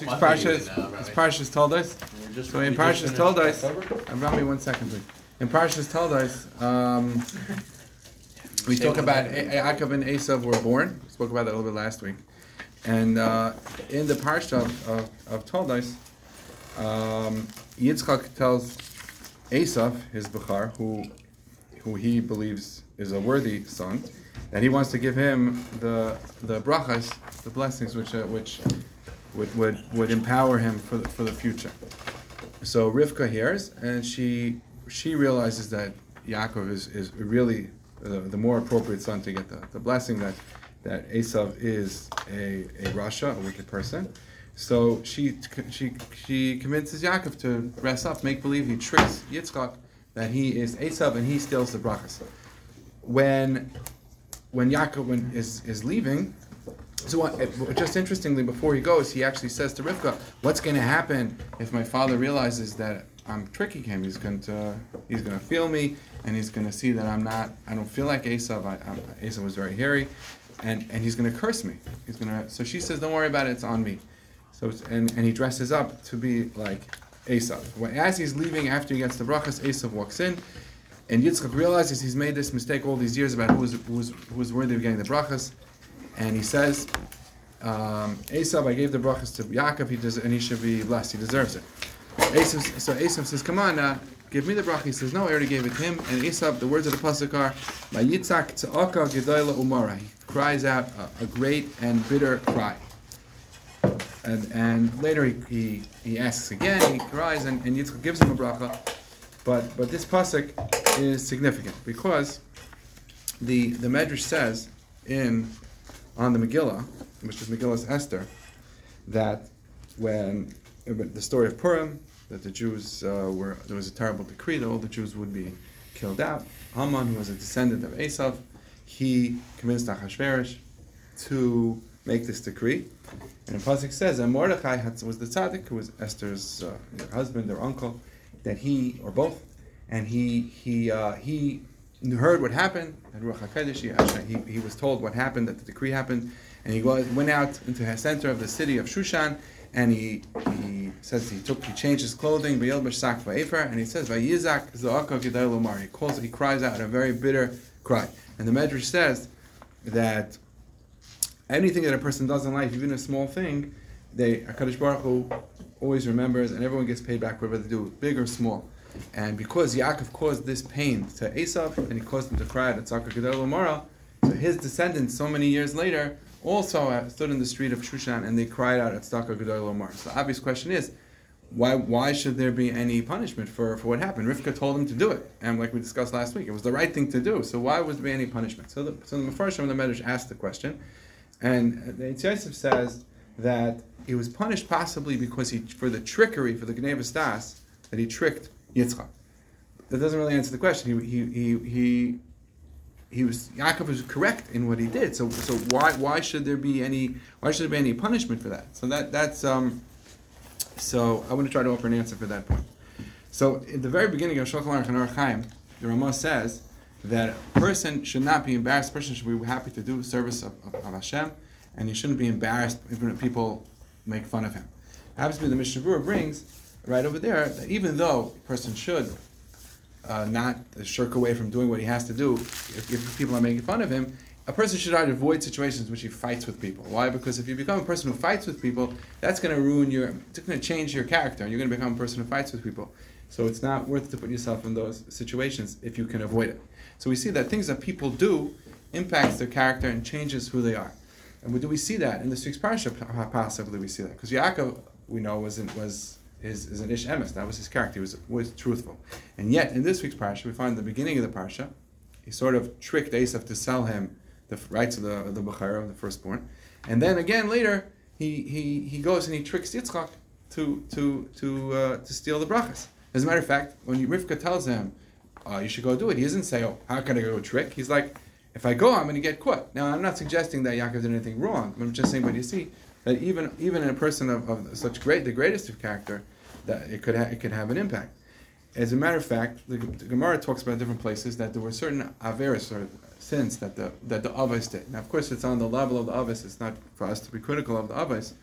Six parshas, reading it now, this Rabbi. parshas Toldos. So in Parshas Toldos, allow me one second, please. In Parshas Toldos, um, we talk about Yaakov and Esav were born. We spoke about that a little bit last week. And uh, in the Parsha of, of, of Toldos, um, Yitzchak tells Esav, his Bechar, who, who he believes is a worthy son, that he wants to give him the the brachas, the blessings, which uh, which would, would would empower him for the, for the future. So Rivka hears, and she she realizes that Yaakov is, is really the, the more appropriate son to get the, the blessing that that Esav is a, a Rasha, a wicked person. So she she she convinces Yaakov to dress up, make believe he tricks Yitzchak that he is Esav and he steals the brachas. When when Yaakov is is leaving, so just interestingly, before he goes, he actually says to Rivka, "What's going to happen if my father realizes that I'm tricking him? He's going to he's going to feel me, and he's going to see that I'm not. I don't feel like Esav. I, Esav was very hairy, and and he's going to curse me. He's going to. So she says, "Don't worry about it. It's on me." So and and he dresses up to be like Esav. As he's leaving, after he gets the brachas, Esav walks in. And Yitzchak realizes he's made this mistake all these years about who was, who was, who was worthy of getting the brachas. And he says, um, Esav, I gave the brachas to Yaakov, he does, and he should be blessed. He deserves it. Esav, so Esav says, "Come on, now, give me the bracha." He says, "No, I already gave it to him." And Esav, the words of the pasuk are, "My Yitzchak tzaka gedola umara." He cries out a, a great and bitter cry. And and later he, he, he asks again. He cries, and, and Yitzchak gives him a bracha. But but this pasuk is significant because the the Medrash says in on the Megillah, which is Megillas Esther, that when the story of Purim, that the Jews uh, were there was a terrible decree that all the Jews would be killed out. Haman, who was a descendant of Esav, he convinced Achashverosh to make this decree. And the pasuk says that Mordechai had, was the tzaddik, who was Esther's uh, husband or uncle, that he or both, and he he uh, he heard what happened. He, he, was told what happened, that the decree happened, and he was, went out into the center of the city of Shushan, and he he says he took he changed his clothing, and he says. He calls he cries out a very bitter cry, and the Medrash says that anything that a person does in life, even a small thing, they Hakadosh Baruch Hu always remembers, and everyone gets paid back whatever they do, big or small. And because Yaakov caused this pain to Esav, and he caused him to cry at Tzaka Gedol Mara, so his descendants, so many years later, also uh, stood in the street of Shushan and they cried out at Tzaka Gedol Mara. So the obvious question is, why why should there be any punishment for, for what happened? Rivka told him to do it, and like we discussed last week, it was the right thing to do. So why would there be any punishment? So the so the Mepharshim of the Medrash asked the question, and the Yosef says that he was punished possibly because he for the trickery for the Gnevis Das that he tricked Yitzchak. That doesn't really answer the question. He he he. he he was Yaakov was correct in what he did. So so why why should there be any why should there be any punishment for that? So that that's um so I want to try to offer an answer for that point. So in the very beginning of Shulchan Aruch and the Ramah says that a person should not be embarrassed. A person should be happy to do service of, of, of Hashem, and he shouldn't be embarrassed if people make fun of him. Happens to be the Mishnah brings right over there that even though a person should uh, not shirk away from doing what he has to do if, if people are making fun of him. A person should to avoid situations in which he fights with people. Why? Because if you become a person who fights with people, that's going to ruin your, it's going to change your character, and you're going to become a person who fights with people. So it's not worth to put yourself in those situations if you can avoid it. So we see that things that people do impacts their character and changes who they are. And do we see that in this week's parsha? Possibly we see that because Yaakov we know was in, was is, is an ish emes. That was his character. He was was truthful. And yet in this week's parsha, we find the beginning of the parsha, he sort of tricked Esav to sell him the rights of the of the bechara, the firstborn, and then again later he he, he goes and he tricks Yitzchak to to to uh, to steal the brachas. As a matter of fact, when Rivka tells him, uh, "You should go do it," he doesn't say, "Oh, how can I go trick?" He's like, "If I go, I'm going to get caught." Now, I'm not suggesting that Yaakov did anything wrong. I'm just saying, but you see that even even in a person of, of such great, the greatest of character, that it could ha- it could have an impact. As a matter of fact, the, the Gemara talks about different places that there were certain averis or sins that the that the avos did. Now, of course, it's on the level of the avos. It's not for us to be critical of the avos,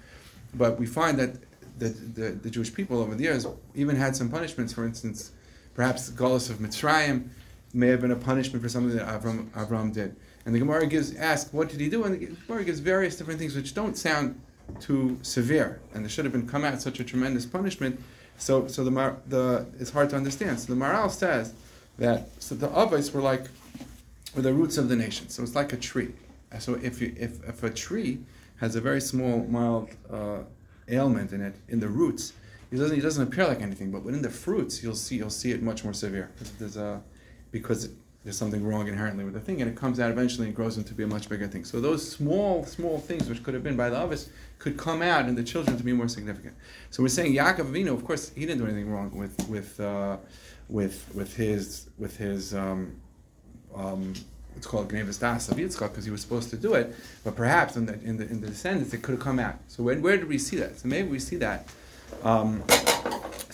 but we find that the, the, the Jewish people over the years even had some punishments. For instance, perhaps the Golos of Mitzrayim may have been a punishment for something that Avram, Avram did. And the Gemara gives asked, what did he do? And the Gemara gives various different things which don't sound too severe, and there should have been come out such a tremendous punishment. So, so the, the it's hard to understand. So the Maharal says that so the Avos were like were the roots of the nation. So it's like a tree. So if you, if, if a tree has a very small mild uh, ailment in it in the roots, it doesn't it doesn't appear like anything. But within the fruits, you'll see you'll see it much more severe because there's a because there's something wrong inherently with the thing, and it comes out eventually and grows into be a much bigger thing. So those small, small things which could have been by the others could come out in the children to be more significant. So we're saying Yaakov Avinu, of course, he didn't do anything wrong with with uh, with with his with his um, um, it's called Gnevis Das of Yitzchak because he was supposed to do it, but perhaps in the in the in the descendants it could have come out. So where, where did we see that? So maybe we see that. Um,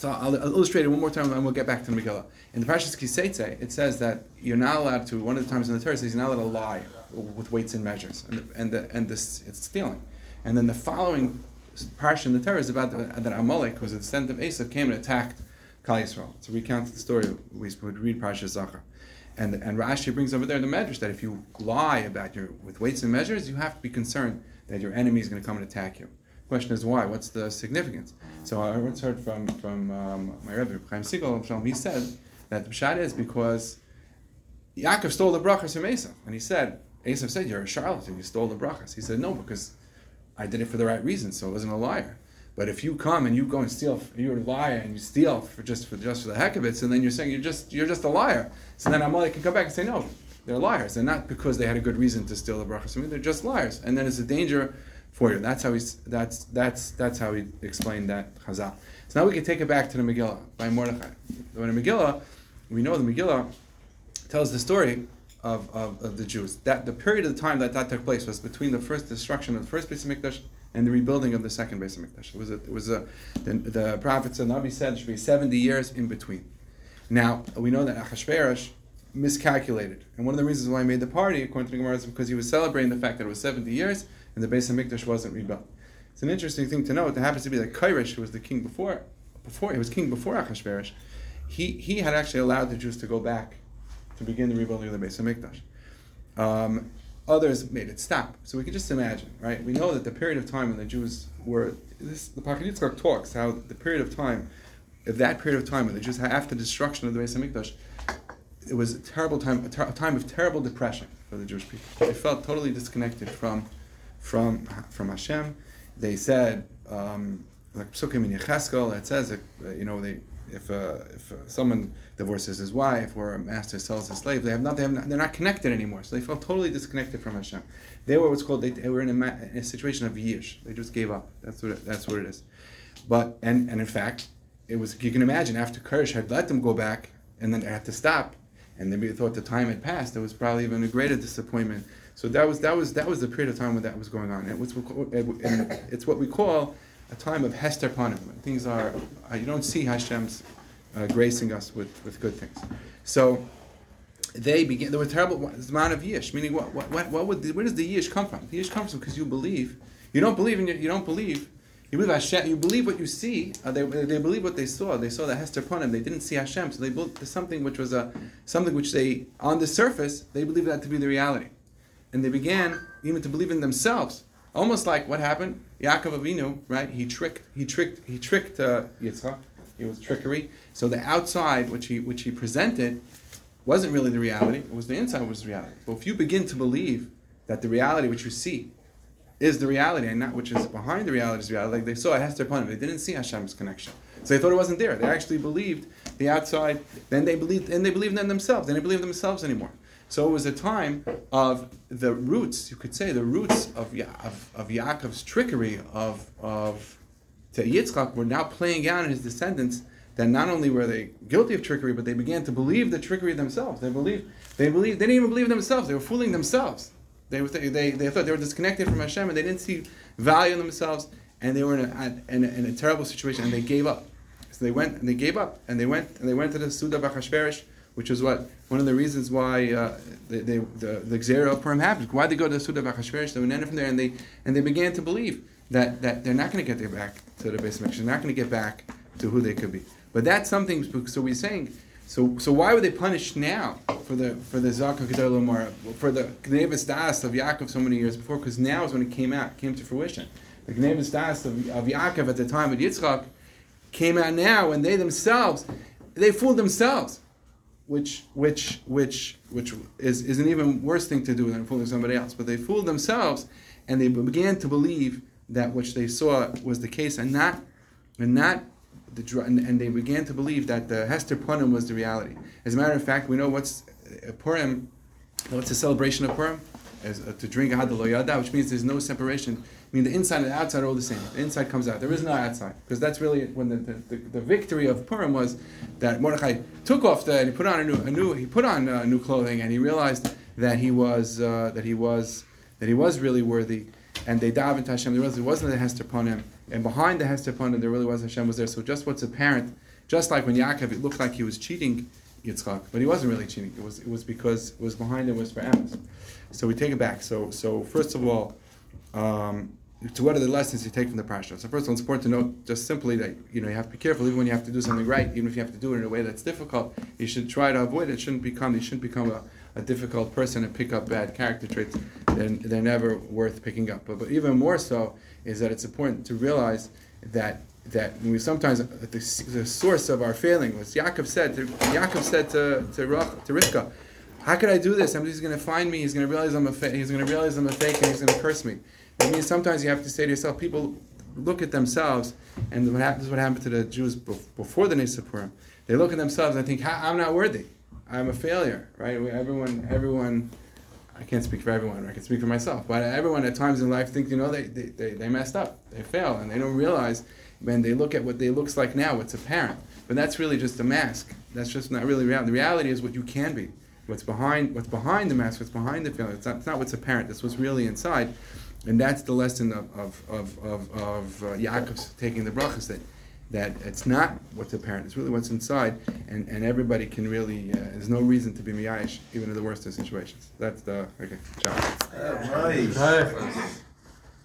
so I'll, I'll, illustrate it one more time and we'll get back to the Megillah. In the Parashas Kiseitze, it says that you're not allowed to, one of the times in the Torah says you're not allowed to lie with weights and measures. And, the, and, the, and this, it's stealing. And then the following parsha in the Torah is about the, that Amalek, who was a descendant of Esau, came and attacked Klal Yisrael. To recount the story, we would read Parashas Zachor. And, and Rashi brings over there the medrash that if you lie about your with weights and measures, you have to be concerned that your enemy is going to come and attack you question is why? What's the significance? So I once heard from from um, my Rebbe Chaim Segal. He said that the pshat is because Yaakov stole the brachas from Esav, and he said Esav said you're a charlatan. You stole the brachas. He said no because I did it for the right reason, so I wasn't a liar. But if you come and you go and steal, you're a liar and you steal for just for just for the heck of it, so then you're saying you're just you're just a liar. So then Amalek can come back and say no, they're liars. They're not because they had a good reason to steal the brachas. from me. they're just liars. And then it's a danger for you. That's how he's that's that's that's how he explained that Chazal. So now we can take it back to the Megillah by Mordechai. When the Megillah, we know the Megillah tells the story of, of, of, the Jews. That the period of time that that took place was between the first destruction of the first Beis Hamikdash and the rebuilding of the second Beis Hamikdash. It was a, it was a the, the prophets and Navi said it should be seventy years in between. Now we know that Achashverosh miscalculated, and one of the reasons why he made the party, according to the Gemara, is because he was celebrating the fact that it was seventy years and the Beis Hamikdash wasn't rebuilt. It's an interesting thing to note. It happens to be that Koresh, who was the king before, before he was king before Achashverosh, he, he had actually allowed the Jews to go back to begin the rebuilding of the Beis Hamikdash. Um, others made it stop. So we can just imagine, right? We know that the period of time when the Jews were this, the Pachad Yitzchak talks how the period of time, if that period of time when the Jews after the destruction of the Beis Hamikdash, it was a terrible time, a, ter- a time of terrible depression for the Jewish people. They felt totally disconnected from from from Hashem. They said, um, like Psukim in Yechezkel, it says you know they if uh, if uh, someone divorces his wife or a master sells his slave, they have not, they have not, they're not connected anymore. So they felt totally disconnected from Hashem. They were what's called they, they were in a, in a, situation of yish. They just gave up. That's what it, that's what it is. But and and in fact, it was you can imagine after Koresh had let them go back and then had to stop, and then we thought the time had passed. There was probably even a greater disappointment so that was that was that was the period of time when that was going on. And, and it's what we call a time of Hester Panim. Things are uh, you don't see Hashem's uh, gracing us with, with good things. So they began. There was terrible amount of yish. Meaning, what what what, what would where does the yish come from? The yish comes from because you believe. You don't believe in you don't believe. You believe Hashem. You believe what you see. Uh, they, they believe what they saw. They saw the Hester Panim. They didn't see Hashem, so they built something which was a something which they on the surface they believed that to be the reality and they began even to believe in themselves. Almost like what happened, Yaakov Avinu, right? He tricked, he tricked, he tricked uh, Yitzchak. It was trickery. So the outside, which he which he presented, wasn't really the reality. It was the inside was the reality. But if you begin to believe that the reality which you see is the reality and not which is behind the reality is reality, like they saw Hester Panim, they didn't see Hashem's connection. So they thought it wasn't there. They actually believed the outside. Then they believed, and they believed in themselves. They didn't believe in themselves anymore. So it was a time of the roots, you could say, the roots of, ya- of, of Yaakov's trickery of, of to Yitzchak were now playing out in his descendants. That not only were they guilty of trickery, but they began to believe the trickery themselves. They believed, they believed, they didn't even believe themselves. They were fooling themselves. They, were, they, they, they thought they were disconnected from Hashem and they didn't see value in themselves and they were in a, in a, in a terrible situation and they gave up. So they went and they gave up and they went and they went to the Suda Bachashverish which is what one of the reasons why uh, they, they, the the Xera of Purim happened. Why they go to the Suda Bachashverish? They went in from there and they and they began to believe that, that they're not going to get their back to the base They're not going to get back to who they could be. But that's something. So we're saying. So, so why were they punished now for the for the Zakon Kedar for the Gnevis Das of Yaakov so many years before? Because now is when it came out, came to fruition. The Gnevis Das of, of Yaakov at the time of Yitzchak came out now, and they themselves they fooled themselves, which which which which is, is an even worse thing to do than fooling somebody else. But they fooled themselves, and they began to believe that which they saw was the case, and not and not the and, and they began to believe that the Hester Panim was the reality. As a matter of fact, we know what's uh, Purim. What's the celebration of Purim? As, uh, to drink Ahad which means there's no separation. I mean, the inside and the outside are all the same. The inside comes out. There is no outside because that's really when the, the, the, the, victory of Purim was that Mordechai took off the and he put on a new, a new he put on uh, new clothing and he realized that he was uh, that he was that he was really worthy and they davened to Hashem. There was it wasn't the Hester Punim and behind the Hester Punim there really was Hashem was there. So just what's apparent, just like when Yaakov it looked like he was cheating Yitzchak, but he wasn't really cheating. It was it was because it was behind it was for Amos. So we take it back. So so first of all. Um, to what are the lessons you take from the parsha? So first of all, it's important to note just simply that you know you have to be careful even when you have to do something right, even if you have to do it in a way that's difficult. You should try to avoid it. Shouldn't become you shouldn't become a, a difficult person and pick up bad character traits. They're, they're never worth picking up. But, but even more so is that it's important to realize that that we sometimes the, the source of our failing was Yaakov said to Yaakov said to to, Rach, to Rivka, how could I do this? Somebody's going to find me. He's going to realize I'm a fa- he's going to realize I'm a fake and he's going to curse me. I mean, sometimes you have to say to yourself, people look at themselves, and what happens, what happened to the Jews before the Nisa Purim. They look at themselves and think, I'm not worthy. I'm a failure, right? Everyone, everyone, I can't speak for everyone, I can speak for myself, but everyone at times in life thinks, you know, they, they, they, they messed up, they fail, and they don't realize when they look at what they looks like now, what's apparent. But that's really just a mask. That's just not really reality. The reality is what you can be. What's behind, what's behind the mask, what's behind the failure. It's not, it's not what's apparent. That's what's really inside. And that's the lesson of, of, of, of, of uh, Yaakov's taking the brachas that, that it's not what's apparent, it's really what's inside, and, and everybody can really, uh, there's no reason to be miyash, even in the worst of situations. That's the, okay, ciao. nice.